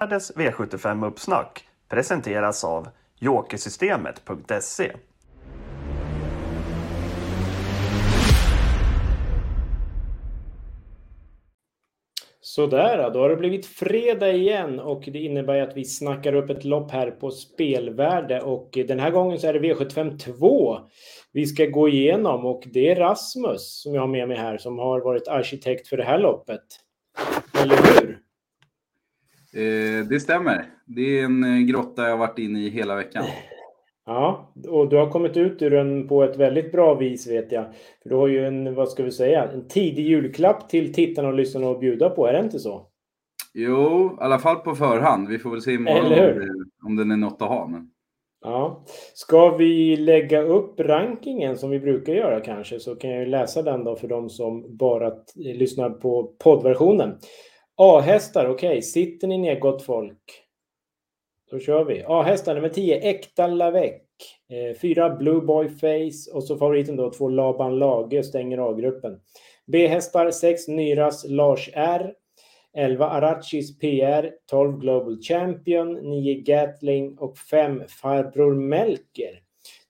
Världens V75-uppsnack presenteras av Jokersystemet.se. Sådär, då har det blivit fredag igen och det innebär att vi snackar upp ett lopp här på spelvärde och den här gången så är det V75 2 vi ska gå igenom och det är Rasmus som jag har med mig här som har varit arkitekt för det här loppet. Eller hur? Eh, det stämmer. Det är en eh, grotta jag har varit inne i hela veckan. Ja, och du har kommit ut ur den på ett väldigt bra vis vet jag. För du har ju en, vad ska vi säga, en tidig julklapp till tittarna och lyssnarna att bjuda på, är det inte så? Jo, i alla fall på förhand. Vi får väl se imorgon om, det, om den är något att ha. Men... Ja. Ska vi lägga upp rankingen som vi brukar göra kanske så kan jag ju läsa den då för de som bara lyssnar på poddversionen. A-hästar, okej. Okay. Sitter ni ner gott folk? Då kör vi. A-hästar nummer 10, Äkta Lavec. 4 eh, Blue Boy Face och så favoriten då två Laban Lage stänger A-gruppen. B-hästar 6 Nyras Lars R. 11 Arachis PR, 12 Global Champion, 9 Gatling och 5 Farbror Melker.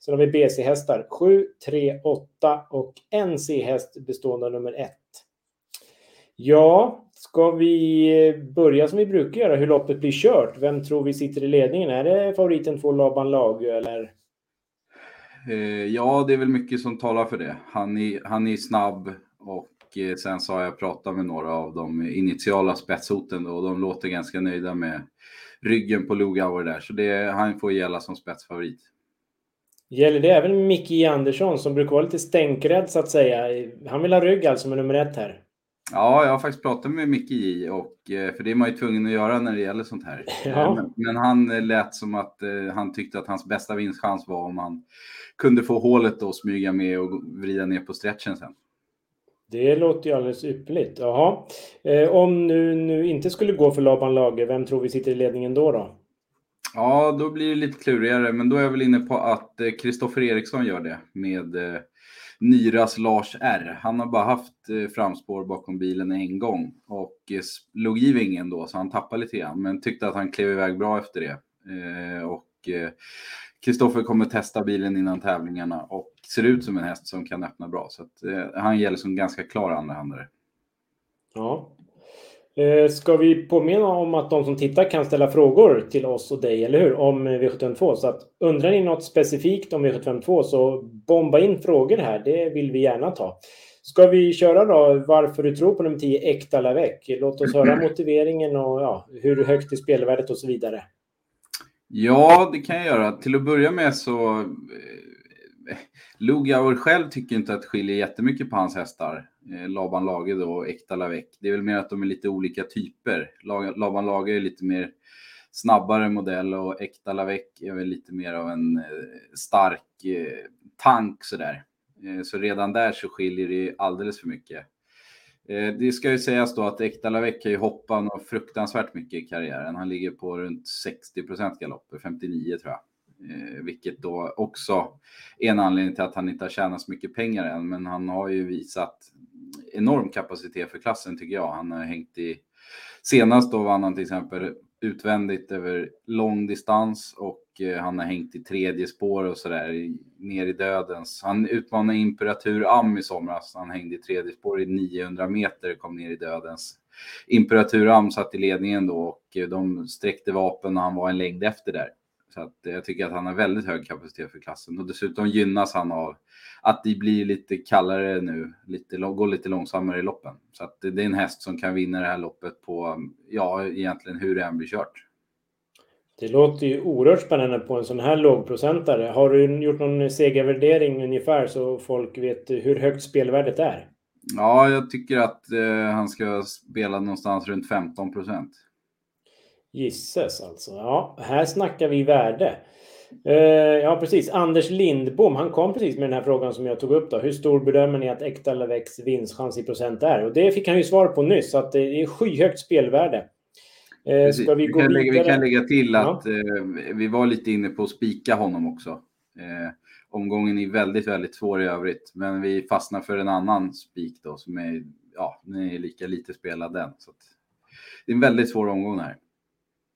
Sen har vi BC-hästar 7, 3, 8 och NC-häst bestående av nummer 1. Ja, ska vi börja som vi brukar göra, hur loppet blir kört? Vem tror vi sitter i ledningen? Är det favoriten två Laban Lagö eller? Eh, ja, det är väl mycket som talar för det. Han är, han är snabb och eh, sen så har jag pratat med några av de initiala spetshoten och de låter ganska nöjda med ryggen på Lugauer där, så det, han får gälla som spetsfavorit. Gäller det även Micke Andersson som brukar vara lite stänkrädd så att säga? Han vill ha rygg alltså med nummer ett här. Ja, jag har faktiskt pratat med Micke J, och, eh, för det är man ju tvungen att göra när det gäller sånt här. Ja. Men, men, han eh, lät som att eh, han tyckte att hans bästa vinstchans var om han kunde få hålet och smyga med och vrida ner på stretchen sen. Det låter ju alldeles ypperligt. Jaha. om nu, nu inte skulle gå för Laban Lager, vem tror vi sitter i ledningen då? då? Ja, då blir det lite klurigare, men då är jag väl inne på att Kristoffer Eriksson gör det med Nyras Lars R. Han har bara haft eh, framspår bakom bilen en gång och eh, låg i vingen då så han tappade lite grann men tyckte att han klev iväg bra efter det. Eh, och eh, Kristoffer kommer testa bilen innan tävlingarna och ser ut som en häst som kan öppna bra så att, han gäller som ganska klar andrahandare. Ja, ska vi påminna om att de som tittar kan ställa frågor till oss och dig, eller hur? Om V752. Så att undrar ni något specifikt om V752 så bomba in frågor här. Det vill vi gärna ta. Ska vi köra då varför du tror på nummer 10, Äkta Lavec? Låt oss höra motiveringen och ja, hur högt är spelvärdet och så vidare. Ja, det kan jag göra. Till att börja med så Lugauer själv tycker inte att det skiljer jättemycket på hans hästar. Eh, Laban Lage då och Äkta Lavec. Det är väl mer att de är lite olika typer. Laban Lage är lite mer snabbare modell och Äkta Lavec är väl lite mer av en eh, stark eh, tank sådär. Så redan där så skiljer det alldeles för mycket. Det ska ju sägas då att Äkta Lavec har ju hoppat fruktansvärt mycket i karriären. Han ligger på runt 60 procent galopper, 59 tror jag. Eh, vilket då också är en anledning till att han inte har tjänat så mycket pengar än. Men han har ju visat enorm kapacitet för klassen tycker jag. Han har hängt i... Senast då vann han till exempel utvändigt över lång distans och eh, han har hängt i tredje spår och sådär ner i dödens. Han utmanade Imperatur Am i somras. Han hängde i tredje spår i 900 meter och kom ner i dödens. Imperatur Am satt i ledningen då och eh, de sträckte vapen och han var en längd efter där. Så att jag tycker att han har väldigt hög kapacitet för klassen och dessutom gynnas han av att det blir lite kallare nu, lite, går lite långsammare i loppen. Så att det är en häst som kan vinna det här loppet på, ja, egentligen hur det än blir kört. Det låter ju oerhört spännande på en sån här lågprocentare. Har du gjort någon segervärdering ungefär så folk vet hur högt spelvärdet är? Ja, jag tycker att eh, han ska spela någonstans runt 15 procent. Gisses alltså. Ja, här snackar vi värde. Uh, ja, precis. Anders Lindbom, han kom precis med den här frågan som jag tog upp. Då. Hur stor bedömer ni att Äkta Lavex vinstchans i procent är? Och det fick han ju svar på nyss, att det är skyhögt spelvärde. Uh, ska vi, vi, gå kan lägga, vi kan lägga till att ja. uh, vi var lite inne på att spika honom också. omgången är väldigt, väldigt svår i övrigt, men vi fastnar för en annan spik då som är, ja, den är lika lite spelad den. Så det är en väldigt svår omgång här.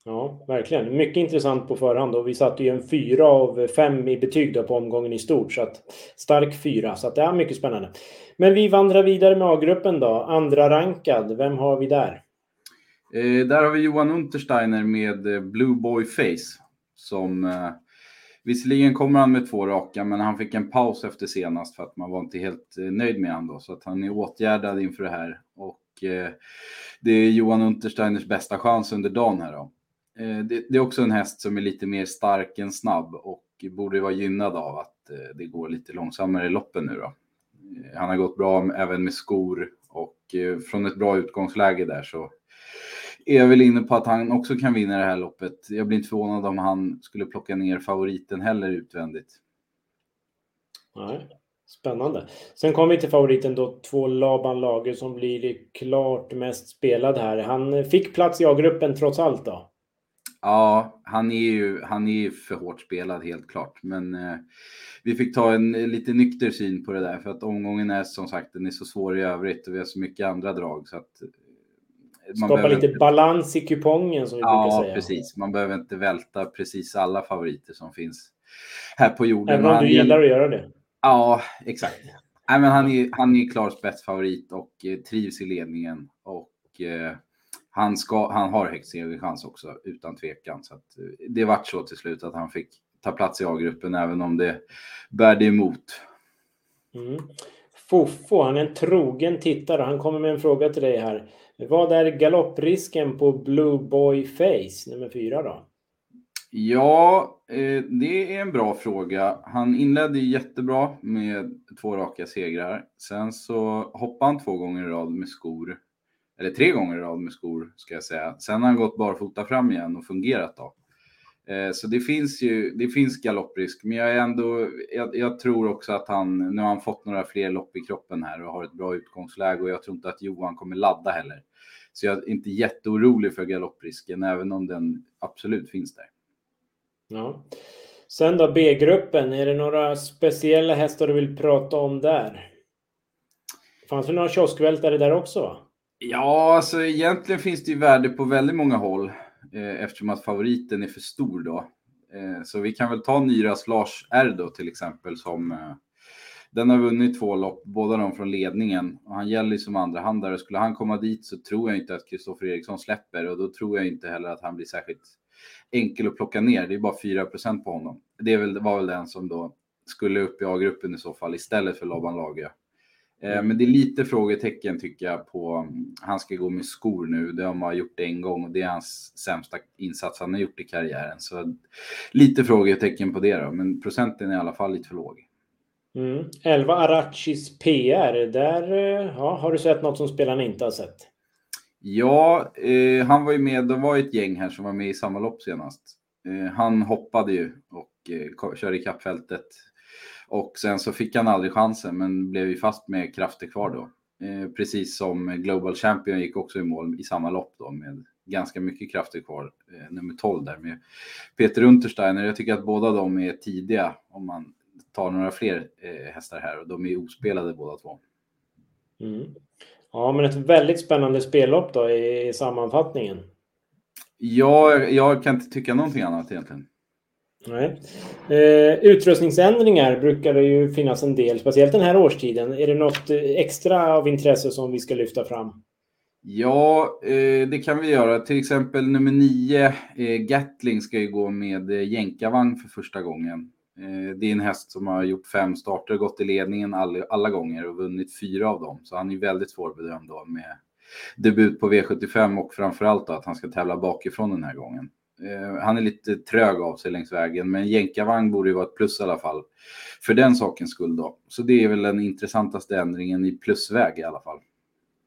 Ja, verkligen. Mycket intressant på förhand och vi satte ju en fyra av fem i betyg då på omgången i stort. Så att stark fyra, så att det är mycket spännande. Men vi vandrar vidare med A-gruppen då. Andra rankad, vem har vi där? Eh, där har vi Johan Untersteiner med eh, Blue Boy Face. Som, eh, visserligen kommer han med två raka, men han fick en paus efter senast för att man var inte helt eh, nöjd med honom då. Så att han är åtgärdad inför det här. Och eh, det är Johan Untersteiners bästa chans under dagen här då. Eh, det, det, är också en häst som är lite mer stark än snabb och borde vara gynnad av att eh, det går lite långsammare i loppen nu då. Eh, han har gått bra även med skor och från ett bra utgångsläge där så är jag väl inne på att han också kan vinna det här loppet. Jag blir inte förvånad om han skulle plocka ner favoriten heller utvändigt. Nej, spännande. Sen kommer vi till favoriten då, två Laban Lager som blir klart mest spelad här. Han fick plats i A-gruppen trots allt då. Ja, han är ju han är för hårt spelad helt klart. Men eh, vi fick ta en lite nykter syn på det där för att omgången är som sagt den är så svår i övrigt och vi har så mycket andra drag så att eh, man Skapa lite inte... balans i kupongen som vi ja, brukar säga. Ja, precis. Man behöver inte välta precis alla favoriter som finns här på jorden. Även om du gillar att göra det. Ja, exakt. Nej, men han är, han är klar spetsfavorit och eh, trivs i ledningen. Och eh, han, ska, han har högst segerchans också, utan tvekan. Så att, eh, det vart så till slut att han fick ta plats i A-gruppen, även om det bärde emot. Mm. Fofo, han är en trogen tittare. Han kommer med en fråga till dig här. Vad är galopprisken på Blue Boy Face, nummer fyra då? Ja, eh, det är en bra fråga. Han inledde jättebra med två raka segrar. Sen så hoppade han två gånger i rad med skor eller tre gånger i rad med skor ska jag säga. Sen har han gått barfota fram igen och fungerat då. Eh, så det finns ju, det finns galopprisk, men jag är ändå, jag, jag, tror också att han, nu har han fått några fler lopp i kroppen här och har ett bra utgångsläge och jag tror inte att Johan kommer ladda heller. Så jag är inte jätteorolig för galopprisken, även om den absolut finns där. Ja. Sen då B-gruppen, är det några speciella hästar du vill prata om där? Fanns det några kioskvältare där också? Ja, alltså egentligen finns det ju värde på väldigt många håll eh, eftersom att favoriten är för stor då. Eh, så vi kan väl ta Nyras Lars R då till exempel som eh, den har vunnit två lopp, båda de från ledningen och han gäller ju som andrahandare. Skulle han komma dit så tror jag inte att Kristoffer Eriksson släpper och då tror jag inte heller att han blir särskilt enkel att plocka ner. Det är bara 4% på honom. Det var väl den som då skulle upp i A-gruppen i så fall istället för Laban Lager. Eh. Men det är lite frågetecken tycker jag på, han ska gå med skor nu, det har man gjort en gång och det är hans sämsta insats han har gjort i karriären. Så lite frågetecken på det då, men procenten är i alla fall lite för låg. Mm. 11 Arachis PR, där eh, ja, har du sett något som spelarna inte har sett? Ja, eh, han var ju med, det var ett gäng här som var med i samma lopp senast. Eh, han hoppade ju och eh, körde i kappfältet och sen så fick han aldrig chansen men blev ju fast med krafter kvar då. Eh, precis som Global Champion gick också i mål i samma lopp då med ganska mycket krafter kvar, eh, nummer 12 där med Peter Untersteiner. Jag tycker att båda de är tidiga om man tar några fler eh, hästar här och de är ospelade båda två. Mm. Ja, men ett väldigt spännande spellopp då i, i sammanfattningen. Ja, jag kan inte tycka någonting annat egentligen. Nej. Eh, utrustningsändringar brukar det ju finnas en del, speciellt den här årstiden. Är det något eh, extra av intresse som vi ska lyfta fram? Ja, eh, det kan vi göra. Till exempel nummer nio, eh, Gatling, ska ju gå med eh, jänkarvagn för första gången. Eh, det är en häst som har gjort fem starter, gått i ledningen alla, alla gånger och vunnit fyra av dem. Så han är väldigt svårbedömd då med debut på V75 och framförallt då att han ska tävla bakifrån den här gången. Eh, han är lite trög av sig längs vägen, men jänkarvagn borde ju vara ett plus i alla fall. För den sakens skull då. Så det är väl den intressantaste ändringen i plusväg i alla fall.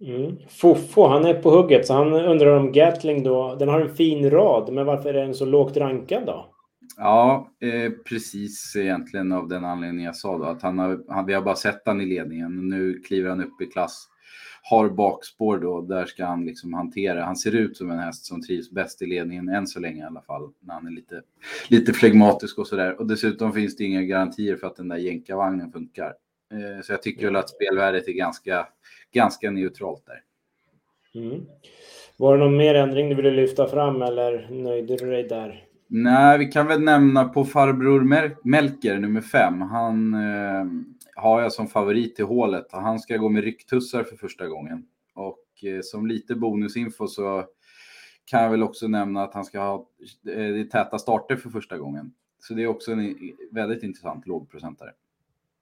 Mm. Fofo, han är på hugget, så han undrar om Gatling då, den har en fin rad, men varför är den så lågt rankad då? Ja, eh, precis egentligen av den anledningen jag sa då, att han har, han, vi har bara sett han i ledningen. Nu kliver han upp i klass har bakspår då, där ska han liksom hantera. Han ser ut som en häst som trivs bäst i ledningen än så länge i alla fall, när han är lite, lite flegmatisk och sådär. Och dessutom finns det inga garantier för att den där jänkarvagnen funkar. Eh, så jag tycker väl att spelvärdet är ganska, ganska neutralt där. Mm. Var det någon mer ändring du ville lyfta fram eller nöjde du dig där? Nej, vi kan väl nämna på farbror Melker, nummer fem. Han eh, har jag som favorit till hålet. Han ska gå med rycktussar för första gången. Och eh, som lite bonusinfo så kan jag väl också nämna att han ska ha eh, täta starter för första gången. Så det är också en väldigt intressant lågprocentare.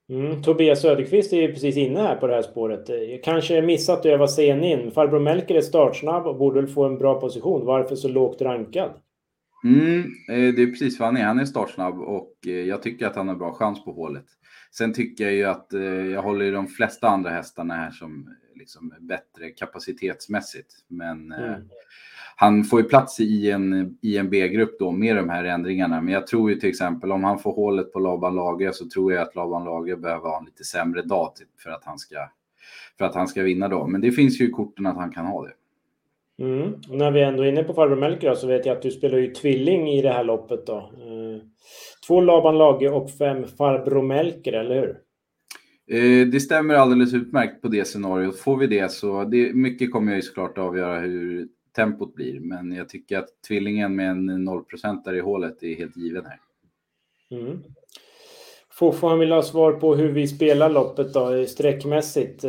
Mm, Tobias Söderqvist är ju precis inne här på det här spåret. Jag kanske missat att jag var sen in. Farbror Melker är startsnabb och borde väl få en bra position. Varför så lågt rankad? Mm, eh, det är precis vad han är. Han är startsnabb och eh, jag tycker att han har bra chans på hålet. Sen tycker jag ju att eh, jag håller i de flesta andra hästarna här som liksom bättre kapacitetsmässigt. Men mm. han får ju plats i en, i en B-grupp då med de här ändringarna. Men jag tror ju till exempel om han får hålet på Laban Lager så tror jag att Laban Lager behöver ha en lite sämre dag för att han ska, för att han ska vinna då. Men det finns ju i korten att han kan ha det. Mm. när vi ändå är inne på farbror Melker så vet jag att du spelar ju tvilling i det här loppet då. Eh, två Laban Lage och fem farbror Melker, eller hur? Eh, det stämmer alldeles utmärkt på det scenariot. Får vi det så det, mycket kommer jag ju såklart avgöra hur tempot blir. Men jag tycker att tvillingen med en 0 där i hålet är helt given här. Mm. Fofo han vill ha svar på hur vi spelar loppet då, sträckmässigt.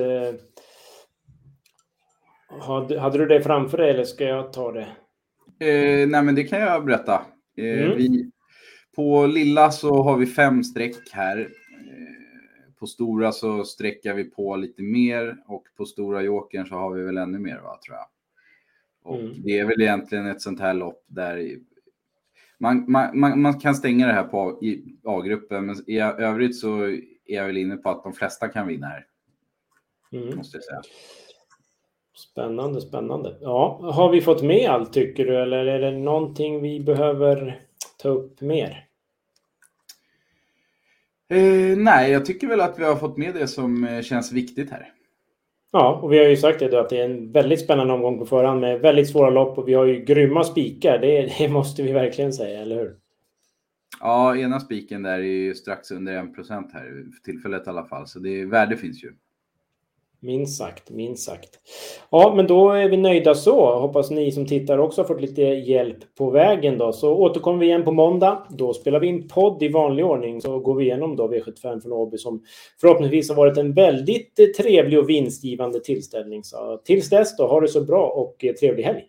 Hade, hade du det framför dig eller ska jag ta det? Eh, nej, men det kan jag berätta. Eh, mm. vi, på lilla så har vi fem streck här. Eh, på stora så sträcker vi på lite mer och på stora jokern så har vi väl ännu mer, va, tror jag. Och mm. det är väl egentligen ett sånt här lopp där man, man, man, man kan stänga det här på A-gruppen, men i övrigt så är jag väl inne på att de flesta kan vinna här. Mm. Måste jag säga. Spännande, spännande. Ja, har vi fått med allt tycker du eller är det någonting vi behöver ta upp mer? Eh, nej, jag tycker väl att vi har fått med det som eh, känns viktigt här. Ja, och vi har ju sagt det då, att det är en väldigt spännande omgång på förhand med väldigt svåra lopp och vi har ju grymma spikar. Det, det måste vi verkligen säga, eller hur? Ja, ena spiken där är ju strax under 1% här för tillfället i alla fall, så det värde finns ju. Minst sagt, minst sagt. Ja, men då är vi nöjda så. Hoppas ni som tittar också har fått lite hjälp på vägen då. Så återkommer vi igen på måndag. Då spelar vi in podd i vanlig ordning. Så går vi igenom då V75 från Åby som förhoppningsvis har varit en väldigt trevlig och vinstgivande tillställning. Så tills dess då, ha det så bra och trevlig helg.